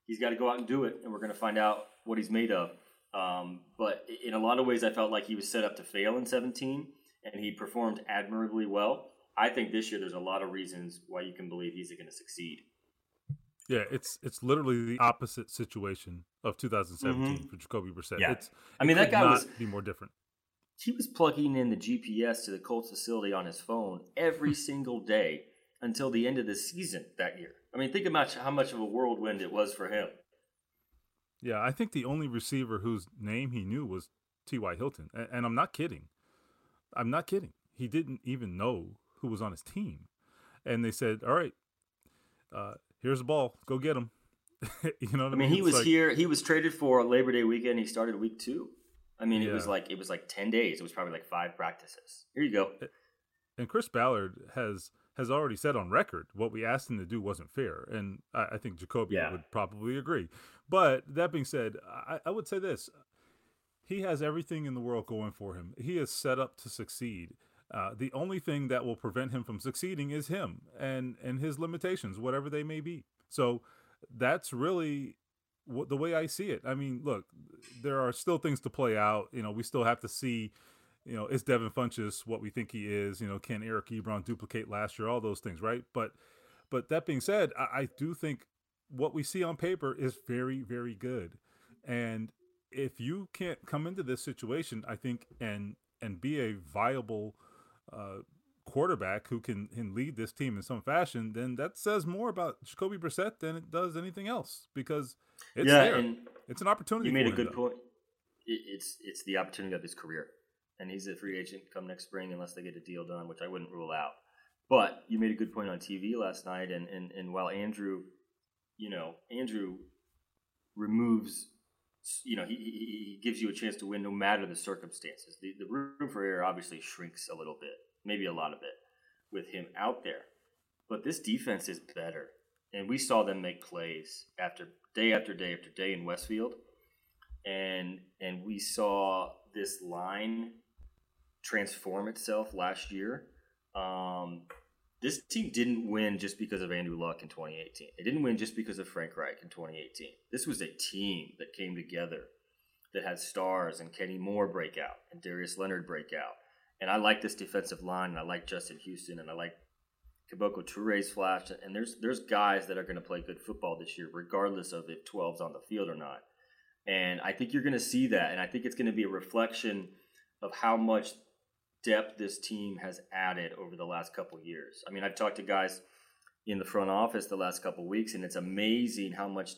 He's got to go out and do it, and we're going to find out what he's made of. Um, but in a lot of ways, I felt like he was set up to fail in 17, and he performed admirably well. I think this year there's a lot of reasons why you can believe he's going to succeed. Yeah, it's it's literally the opposite situation of 2017 mm-hmm. for Jacoby Brissett. Yeah. It's, I mean, that guy was be more different. He was plugging in the GPS to the Colts facility on his phone every single day until the end of the season that year. I mean, think about how much of a whirlwind it was for him. Yeah, I think the only receiver whose name he knew was T.Y. Hilton. And, and I'm not kidding. I'm not kidding. He didn't even know who was on his team. And they said, all right, uh, here's the ball. Go get him. you know what I mean? mean, he was like, here. He was traded for Labor Day weekend. He started week two. I mean, it was like it was like ten days. It was probably like five practices. Here you go. And Chris Ballard has has already said on record what we asked him to do wasn't fair, and I, I think Jacoby yeah. would probably agree. But that being said, I, I would say this: he has everything in the world going for him. He is set up to succeed. Uh, the only thing that will prevent him from succeeding is him and and his limitations, whatever they may be. So that's really what, the way I see it. I mean, look, there are still things to play out. You know, we still have to see. You know, is Devin Funchess what we think he is? You know, can Eric Ebron duplicate last year? All those things, right? But but that being said, I, I do think what we see on paper is very very good, and if you can't come into this situation, I think and and be a viable uh, quarterback who can, can lead this team in some fashion, then that says more about Jacoby Brissett than it does anything else because it's yeah, there. And it's an opportunity. You made a good though. point. It's it's the opportunity of his career, and he's a free agent come next spring unless they get a deal done, which I wouldn't rule out. But you made a good point on TV last night, and and, and while Andrew, you know, Andrew removes you know, he, he, gives you a chance to win no matter the circumstances. The, the room for error obviously shrinks a little bit, maybe a lot of it, with him out there. But this defense is better. And we saw them make plays after day after day after day in Westfield. And and we saw this line transform itself last year. Um, this team didn't win just because of Andrew Luck in 2018. It didn't win just because of Frank Reich in 2018. This was a team that came together that had stars and Kenny Moore breakout and Darius Leonard breakout. And I like this defensive line and I like Justin Houston and I like Kemoko Turay flash. And there's there's guys that are going to play good football this year, regardless of if 12's on the field or not. And I think you're going to see that. And I think it's going to be a reflection of how much depth this team has added over the last couple years. I mean, I've talked to guys in the front office the last couple weeks, and it's amazing how much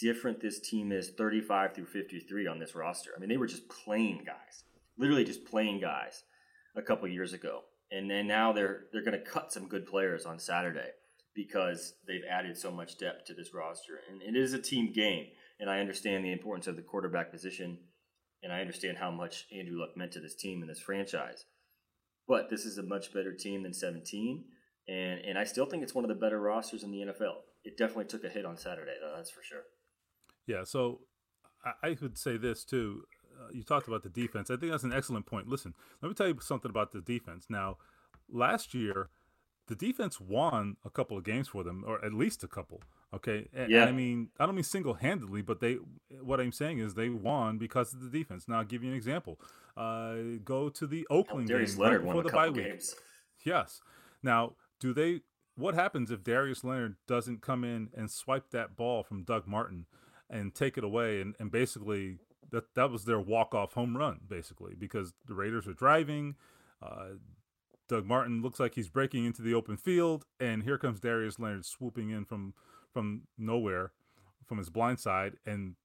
different this team is 35 through 53 on this roster. I mean, they were just playing guys, literally just playing guys a couple years ago. And then now they're they're going to cut some good players on Saturday because they've added so much depth to this roster. And it is a team game. and I understand the importance of the quarterback position, and I understand how much Andrew Luck meant to this team and this franchise. But this is a much better team than 17, and and I still think it's one of the better rosters in the NFL. It definitely took a hit on Saturday, though. That's for sure. Yeah. So I, I would say this too. Uh, you talked about the defense. I think that's an excellent point. Listen, let me tell you something about the defense. Now, last year, the defense won a couple of games for them, or at least a couple. Okay. And, yeah. And I mean, I don't mean single handedly, but they. What I'm saying is they won because of the defense. Now, I'll give you an example. Uh, go to the Oakland Darius game Leonard right won a the bye couple week. games. Yes. Now, do they? What happens if Darius Leonard doesn't come in and swipe that ball from Doug Martin and take it away and, and basically that that was their walk off home run basically because the Raiders are driving. Uh, Doug Martin looks like he's breaking into the open field, and here comes Darius Leonard swooping in from from nowhere, from his blind side, and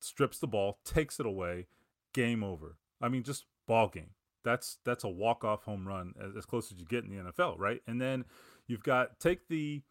strips the ball, takes it away, game over. I mean, just ball game. That's that's a walk off home run as, as close as you get in the NFL, right? And then you've got take the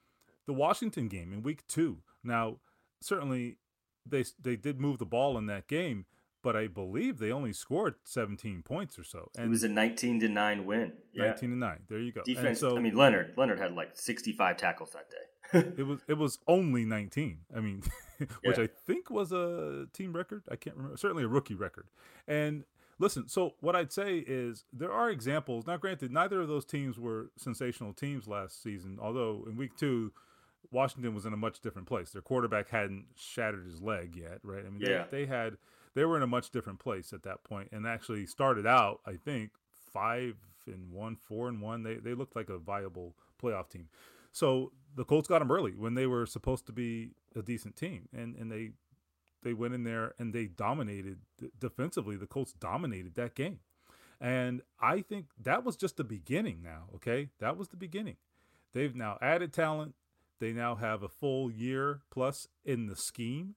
the Washington game in week two. Now, certainly they they did move the ball in that game, but I believe they only scored 17 points or so. And it was a 19 to 9 win. Yeah. 19 to 9. There you go. And Defense. so I mean, Leonard. Leonard had like 65 tackles that day. It was it was only 19. I mean, which Yeah. I think was a team record. I can't remember. Certainly a rookie record. And listen, so what I'd say is there are examples. Now, granted, neither of those teams were sensational teams last season. Although in week two, Washington was in a much different place. Their quarterback hadn't shattered his leg yet, right? I mean, Yeah. they, they had they were in a much different place at that point, and actually started out, I think, five and one, four and one. They they looked like a viable playoff team. So the Colts got them early when they were supposed to be a decent team, and and they they went in there and they dominated defensively. The Colts dominated that game, and I think that was just the beginning. Now, okay, that was the beginning. They've now added talent. They now have a full year plus in the scheme,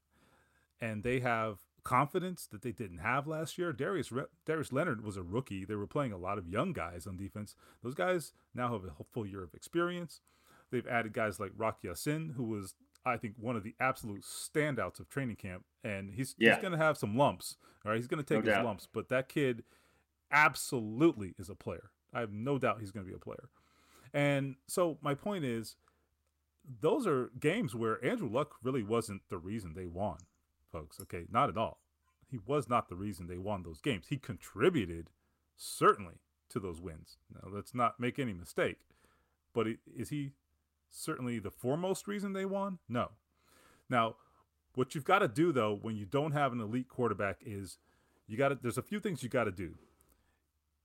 and they have confidence that they didn't have last year. Darius Re- Darius Leonard was a rookie. They were playing a lot of young guys on defense. Those guys now have a full year of experience. They've added guys like Rock Ya-Sin, who was I think one of the absolute standouts of training camp, and he's Yeah. he's going to have some lumps. All right, he's going to take No his doubt. lumps, but that kid absolutely is a player. I have no doubt he's going to be a player. And so my point is, those are games where Andrew Luck really wasn't the reason they won, folks. Okay, not at all. He was not the reason they won those games. He contributed certainly to those wins. Now, let's not make any mistake. But is he certainly the foremost reason they won? No. Now, what you've got to do though when you don't have an elite quarterback is you got to there's a few things you got to do.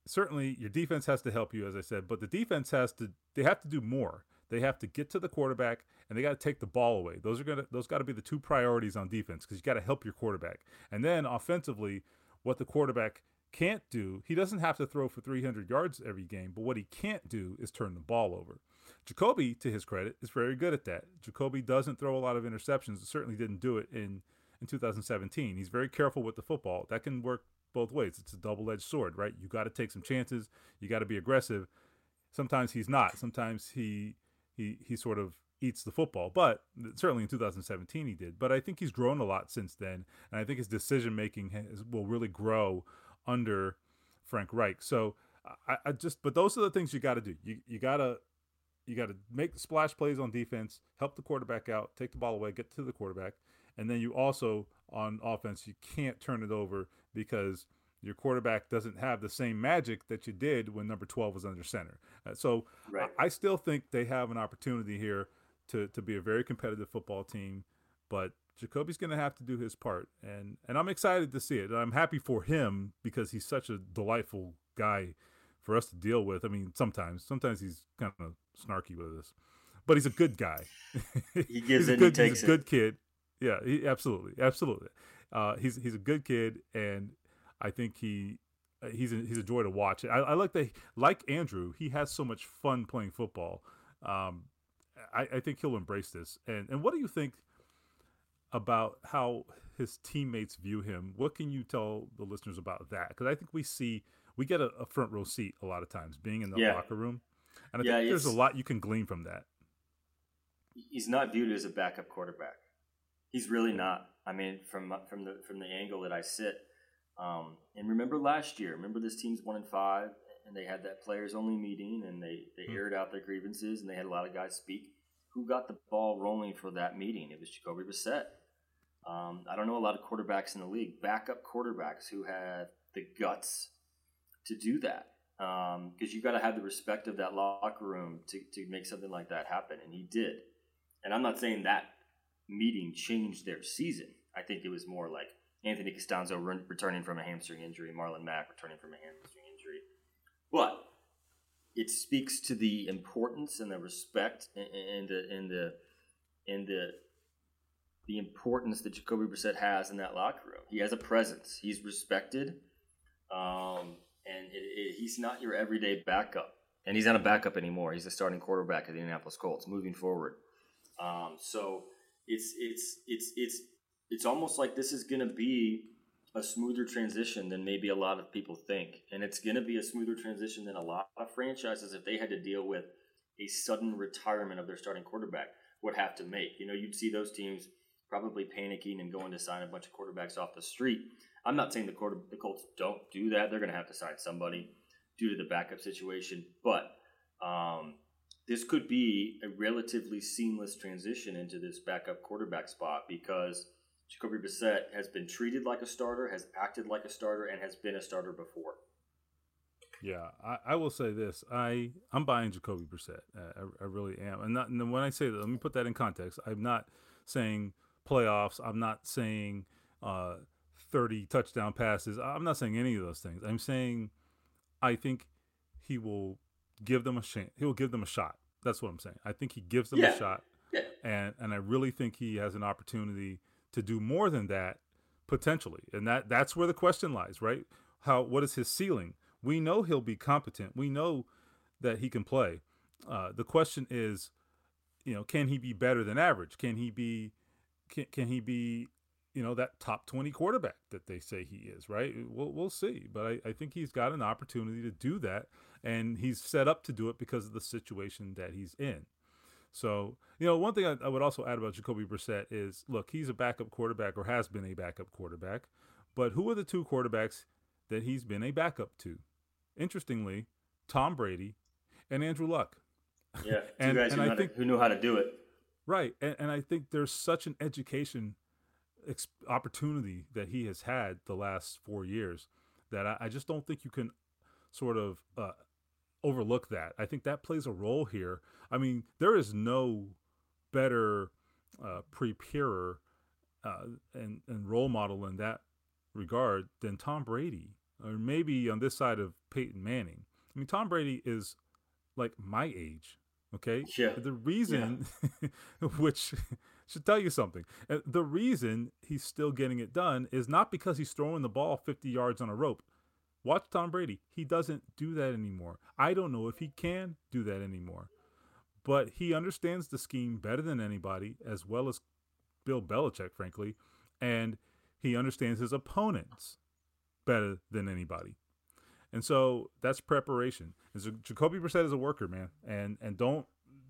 Certainly your defense has to help you as I said, but the defense has to they have to do more. They have to get to the quarterback and they got to take the ball away. Those are going to those got to be the two priorities on defense cuz you got to help your quarterback. And then offensively, what the quarterback can't do, he doesn't have to throw for 300 yards every game, but what he can't do is turn the ball over. Jacoby, to his credit, is very good at that. Jacoby doesn't throw a lot of interceptions. Certainly didn't do it in in 2017. He's very careful with the football. That can work both ways. It's a double-edged sword, right? You got to take some chances. You got to be aggressive. Sometimes he's not. Sometimes he he he sort of eats the football. But certainly in 2017 he did. But I think he's grown a lot since then, and I think his decision making will really grow under Frank Reich. So I, I just, but those are the things you got to do. You you gotta you got to make the splash plays on defense, help the quarterback out, take the ball away, get to the quarterback, and then you also on offense you can't turn it over because your quarterback doesn't have the same magic that you did when number 12 was under center. Uh, so Right. I, I still think they have an opportunity here to to be a very competitive football team, but Jacoby's going to have to do his part, and and I'm excited to see it. I'm happy for him because he's such a delightful guy for us to deal with. I mean, sometimes sometimes he's kind of snarky with us, but he's a good guy. He gives he's a it and he good, takes he's a it. good kid. Yeah, he, absolutely, absolutely. Uh, he's he's a good kid, and I think he uh, he's a, he's a joy to watch. I, I like that. Like Andrew, he has so much fun playing football. Um, I, I think he'll embrace this. And and what do you think about how his teammates view him? What can you tell the listeners about that? Because I think we see we get a, a front row seat a lot of times being in the Yeah. locker room, and I Yeah, think there's a lot you can glean from that. He's not viewed as a backup quarterback. He's really not. I mean, from from the from the angle that I sit, um, and remember last year. Remember this team's one and five, and they had that players only meeting, and they they mm-hmm. aired out their grievances, and they had a lot of guys speak. Who got the ball rolling for that meeting? It was Jacoby Brissett. Um, I don't know a lot of quarterbacks in the league, backup quarterbacks who have the guts to do that because um, you got to have the respect of that locker room to, to make something like that happen, and he did. And I'm not saying that meeting changed their season. I think it was more like Anthony Castonzo re- returning from a hamstring injury, Marlon Mack returning from a hamstring injury. But it speaks to the importance and the respect and the and the and the the importance that Jacoby Brissett has in that locker room. He has a presence. He's respected. Um, and it, it, he's not your everyday backup. And he's not a backup anymore. He's a starting quarterback of the Indianapolis Colts moving forward. Um, so it's it's it's it's it's almost like this is going to be a smoother transition than maybe a lot of people think, and it's going to be a smoother transition than a lot of franchises if they had to deal with a sudden retirement of their starting quarterback would have to make. You know, you'd see those teams probably panicking and going to sign a bunch of quarterbacks off the street I'm not saying the quarter, the Colts don't do that. They're going to have to sign somebody due to the backup situation, but um, this could be a relatively seamless transition into this backup quarterback spot because Jacoby Brissett has been treated like a starter, has acted like a starter, and has been a starter before. Yeah, I, I will say this: I I'm buying Jacoby Brissett. I, I, really am, and, not, and when I say that, let me put that in context. I'm not saying playoffs. I'm not saying uh, 30 touchdown passes. I'm not saying any of those things. I'm saying I think he will give them a chance. He will give them a shot. That's what I'm saying. I think he gives them yeah. a shot. Yeah. And and I really think he has an opportunity to do more than that potentially. And that that's where the question lies, right? How what is his ceiling? We know he'll be competent. We know that he can play. Uh, the question is, you know, can he be better than average? Can he be can, can he be you know that top 20 quarterback that they say he is right? We'll, we'll see but I, I think he's got an opportunity to do that and he's set up to do it because of the situation that he's in. So you know one thing I, I would also add about jacoby brissett is look he's a backup quarterback or has been a backup quarterback but who are the two quarterbacks that he's been a backup to? Interestingly tom brady and andrew luck. Yeah two and, guys and who, I think, to, who knew how to do it. Right and, and i think there's such an education ex- opportunity that he has had the last four years that I, I just don't think you can sort of uh, overlook that. I think that plays a role here. I mean, there is no better uh, preparer uh, and, and role model in that regard than Tom Brady, or maybe on this side of Peyton Manning. I mean, Tom Brady is like my age. Okay. Yeah. The reason, yeah. which should tell you something. The reason he's still getting it done is not because he's throwing the ball 50 yards on a rope. Watch Tom Brady. He doesn't do that anymore. I don't know if he can do that anymore. But he understands the scheme better than anybody, as well as Bill Belichick, frankly. And he understands his opponents better than anybody. And so that's preparation. And so Jacoby Brissett is a worker, man. And and don't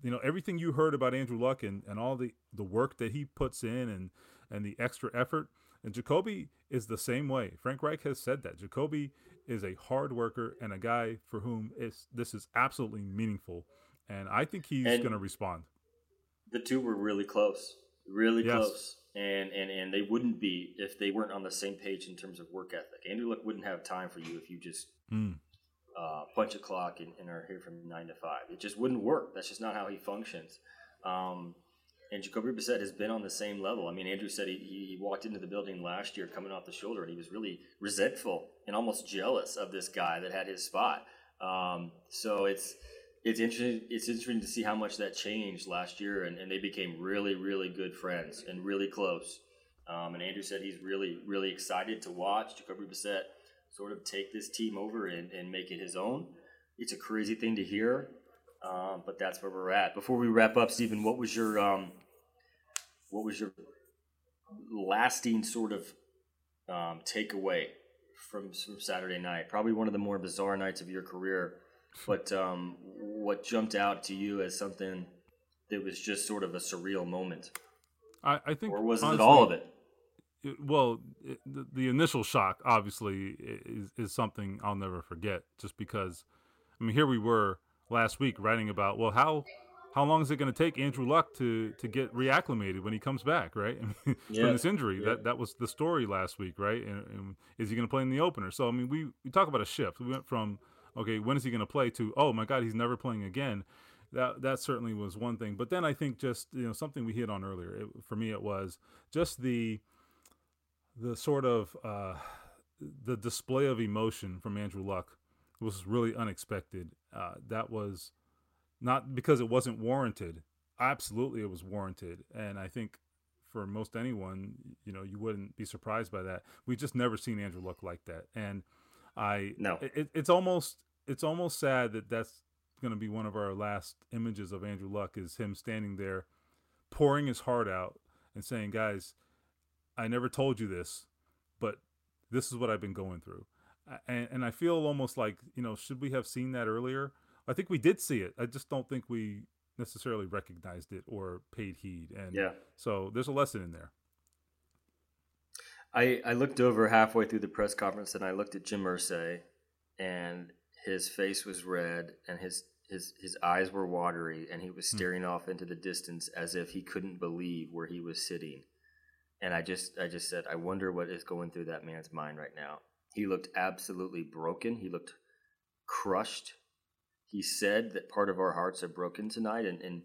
you know everything you heard about Andrew Luck and, and all the, the work that he puts in and and the extra effort. And Jacoby is the same way. Frank Reich has said that Jacoby is a hard worker and a guy for whom is this is absolutely meaningful. And I think he's going to respond. The two were really close, really yes. close, and and and they wouldn't be if they weren't on the same page in terms of work ethic. Andrew Luck wouldn't have time for you if you just mm uh, punch a clock and, and, are here from nine to five. It just wouldn't work. That's just not how he functions. Um, and Jacoby Brissett has been on the same level. I mean, Andrew said he, he walked into the building last year coming off the shoulder, and he was really resentful and almost jealous of this guy that had his spot. Um, so it's it's interesting. It's interesting to see how much that changed last year, and, and they became really, really good friends and really close. Um, and Andrew said he's really, really excited to watch Jacoby Brissett sort of take this team over and, and make it his own. It's a crazy thing to hear, um, but that's where we're at. Before we wrap up, Stephen, what was your um, what was your lasting sort of um, takeaway from from Saturday night? Probably one of the more bizarre nights of your career, but um, what jumped out to you as something that was just sort of a surreal moment? I, I think, or was honestly, it all of it? It well, it, the, the initial shock obviously is, is something I'll never forget. Just because, I mean, here we were last week writing about well how how long is it going to take Andrew Luck to to get reacclimated when he comes back, right? I mean, Yeah. From this injury, Yeah. that that was the story last week, right? And, and is he going to play in the opener? So I mean, we we talk about a shift. We went from okay, when is he going to play to oh my God, he's never playing again. That that certainly was one thing. But then I think just you know something we hit on earlier. It, for me, it was just the the sort of uh, the display of emotion from Andrew Luck was really unexpected. Uh, that was not because it wasn't warranted. Absolutely, it was warranted, and I think for most anyone, you know, you wouldn't be surprised by that. We just never seen Andrew Luck like that, and I No. it, it's almost it's almost sad that that's going to be one of our last images of Andrew Luck is him standing there, pouring his heart out and saying, "Guys, I never told you this, but this is what I've been going through." And, and I feel almost like you know, should we have seen that earlier? I think we did see it. I just don't think we necessarily recognized it or paid heed. And Yeah. so there's a lesson in there. I, I looked over halfway through the press conference and I looked at Jim Irsay and his face was red and his, his, his eyes were watery and he was hmm. staring off into the distance as if he couldn't believe where he was sitting. And I just I just said, I wonder what is going through that man's mind right now. He looked absolutely broken. He looked crushed. He said that part of our hearts are broken tonight and, and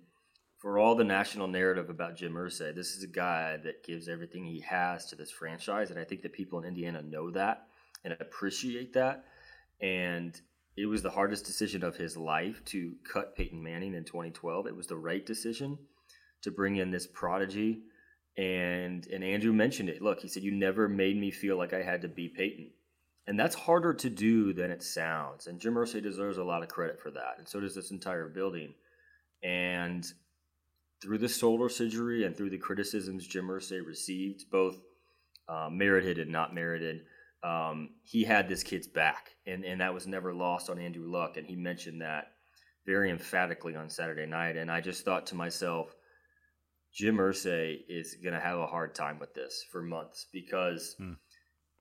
for all the national narrative about Jim Irsay, this is a guy that gives everything he has to this franchise, and I think that people in Indiana know that and appreciate that. And it was the hardest decision of his life to cut Peyton Manning in 2012. It was the right decision to bring in this prodigy. And and Andrew mentioned it. Look, he said, "You never made me feel like I had to be Peyton." And that's harder to do than it sounds. And Jim Irsay deserves a lot of credit for that, and so does this entire building. And through the solar surgery and through the criticisms Jim Irsay received, both uh, merited and not merited, um, he had this kid's back, and and that was never lost on Andrew Luck. And he mentioned that very emphatically on Saturday night. And I just thought to myself, Jim Irsay is going to have a hard time with this for months because Hmm.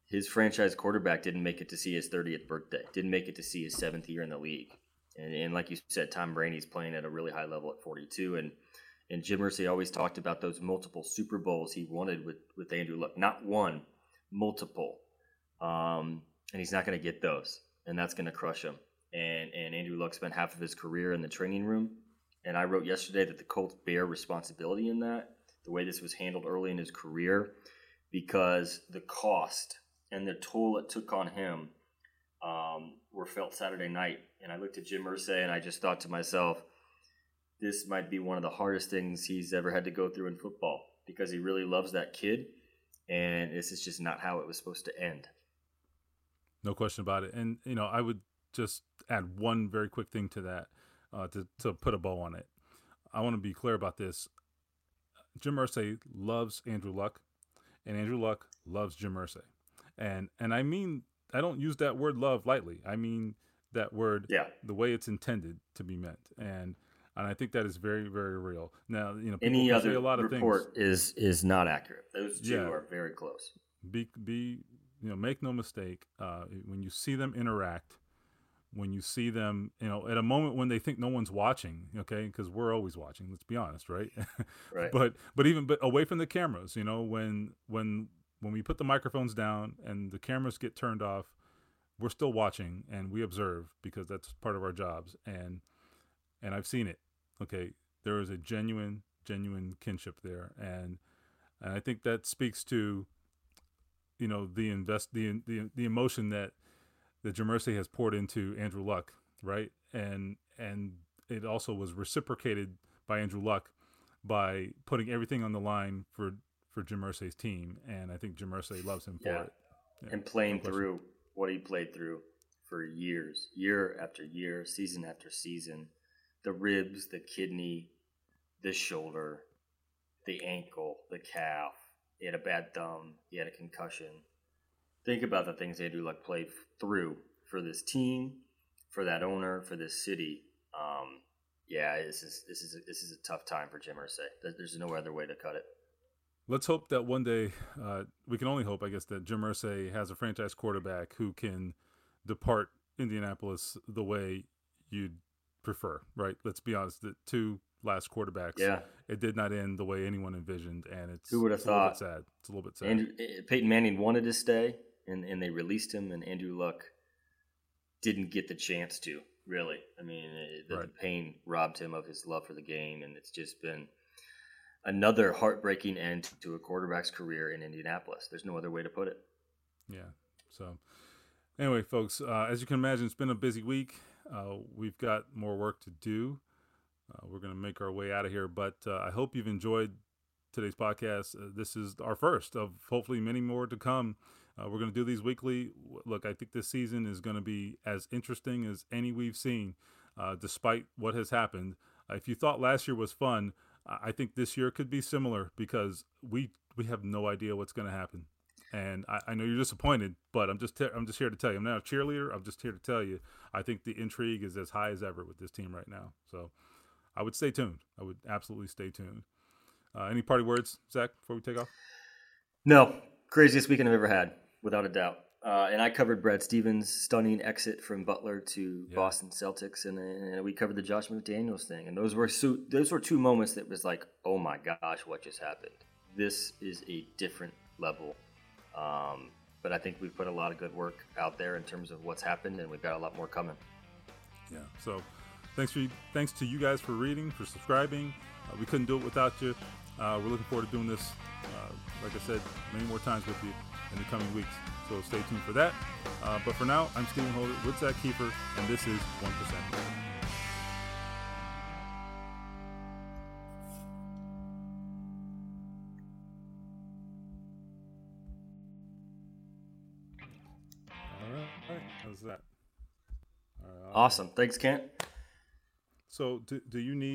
his franchise quarterback didn't make it to see his 30th birthday, didn't make it to see his seventh year in the league. And, and like you said, Tom Brady's playing at a really high level at 42. And and Jim Irsay always talked about those multiple Super Bowls he wanted with, with Andrew Luck. Not one, multiple. Um, and he's not going to get those. And that's going to crush him. And, and Andrew Luck spent half of his career in the training room. And I wrote yesterday that the Colts bear responsibility in that, the way this was handled early in his career, because the cost and the toll it took on him um, were felt Saturday night. And I looked at Jim Irsay and I just thought to myself, this might be one of the hardest things he's ever had to go through in football because he really loves that kid. And this is just not how it was supposed to end. No question about it. And you know, I would just add one very quick thing to that uh, to to put a bow on it. I want to be clear about this. Jim Irsay loves Andrew Luck, and Andrew Luck loves Jim Irsay, and and I mean I don't use that word love lightly. I mean that word Yeah. the way it's intended to be meant, and and I think that is very very real. Now you know Any say other a lot of things. report is is not accurate. Those two Yeah. are very close. be be you know make no mistake uh, when you see them interact when you see them you know at a moment when they think no one's watching okay? Because we're always watching let's be honest right? Right. but but even but away from the cameras you know when when when we put the microphones down and the cameras get turned off we're still watching and we observe because that's part of our jobs and and I've seen it okay? There is a genuine genuine kinship there and and I think that speaks to you know the invest the the, the emotion that that Jim Irsay has poured into Andrew Luck, right? And and it also was reciprocated by Andrew Luck by putting everything on the line for for Jim Irsay's team, and I think Jim Irsay loves him for it. Yeah, and playing through what he played through for years, year after year, season after season. The ribs, the kidney, the shoulder, the ankle, the calf. He had a bad thumb. He had a concussion. Think about the things Andrew Luck played through for this team, for that owner, for this city. Um, yeah, this is this is a, this is a tough time for Jim Irsay. There's no other way to cut it. let's hope that one day uh, we can only hope, I guess, that Jim Irsay has a franchise quarterback who can depart Indianapolis the way you'd prefer, right? Let's be honest. The two last quarterbacks, Yeah. it did not end the way anyone envisioned, and it's Who would have it's a little bit thought? sad. It's a little bit sad. Andrew, eh, Peyton Manning wanted to stay, and, and they released him, and Andrew Luck didn't get the chance to. Really, I mean, eh, the, the pain robbed him of his love for the game, and it's just been another heartbreaking end to a quarterback's career in Indianapolis. There's no other way to put it. Yeah. So, anyway, folks, uh, as you can imagine, it's been a busy week. Uh, we've got more work to do. Uh, we're going to make our way out of here, but uh, I hope you've enjoyed today's podcast. Uh, this is our first of hopefully many more to come. Uh, we're going to do these weekly. Look, I think this season is going to be as interesting as any we've seen, uh, despite what has happened. Uh, if you thought last year was fun, I think this year could be similar because we we have no idea what's going to happen and I, I know you're disappointed, but I'm just te- I'm just here to tell you. I'm not a cheerleader. I'm just here to tell you. I think the intrigue is as high as ever with this team right now. So I would stay tuned. I would absolutely stay tuned. Uh, any party words, Zak, before we take off? No, craziest weekend I've ever had, without a doubt. Uh, and I covered Brad Stevens' stunning exit from Butler to Yeah. Boston Celtics, and, and we covered the Josh McDaniels thing. And those were so, those were two moments that was like, oh my gosh, what just happened? This is a different level. Um, but I think we've put a lot of good work out there in terms of what's happened, and we've got a lot more coming. Yeah. So thanks for thanks to you guys for reading, for subscribing. Uh, we couldn't do it without you. Uh, we're looking forward to doing this, uh, like I said, many more times with you in the coming weeks. So stay tuned for that. Uh, but for now, I'm Stephen Holder with Zak Keefer, and this is One Percent. All right. How's that? Right, Awesome. Thanks, Kent. So, do, do you need